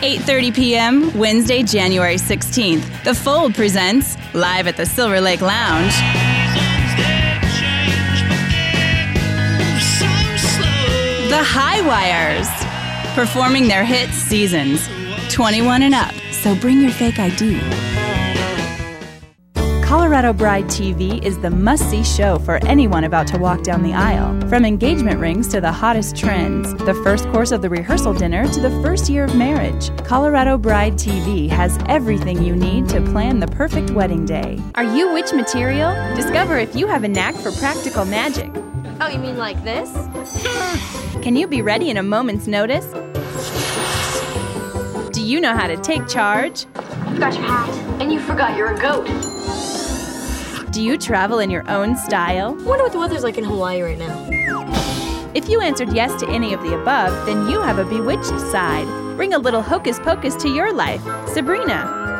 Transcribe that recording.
8:30 p.m. Wednesday, January 16th. The Fold presents live at the Silver Lake Lounge. The High Wires performing their hit Seasons. 21 and up, so bring your fake ID. Colorado Bride TV is the must see show for anyone about to walk down the aisle. From engagement rings to the hottest trends, the first course of the rehearsal dinner to the first year of marriage, Colorado Bride TV has everything you need to plan the perfect wedding day. Are you witch material? Discover if you have a knack for practical magic. Oh, you mean like this? Can you be ready in a moment's notice? Do you know how to take charge? Forgot your hat. And you forgot you're a goat. Do you travel in your own style? I Wonder what the weather's like in Hawaii right now. If you answered yes to any of the above, then you have a bewitched side. Bring a little hocus pocus to your life. Sabrina.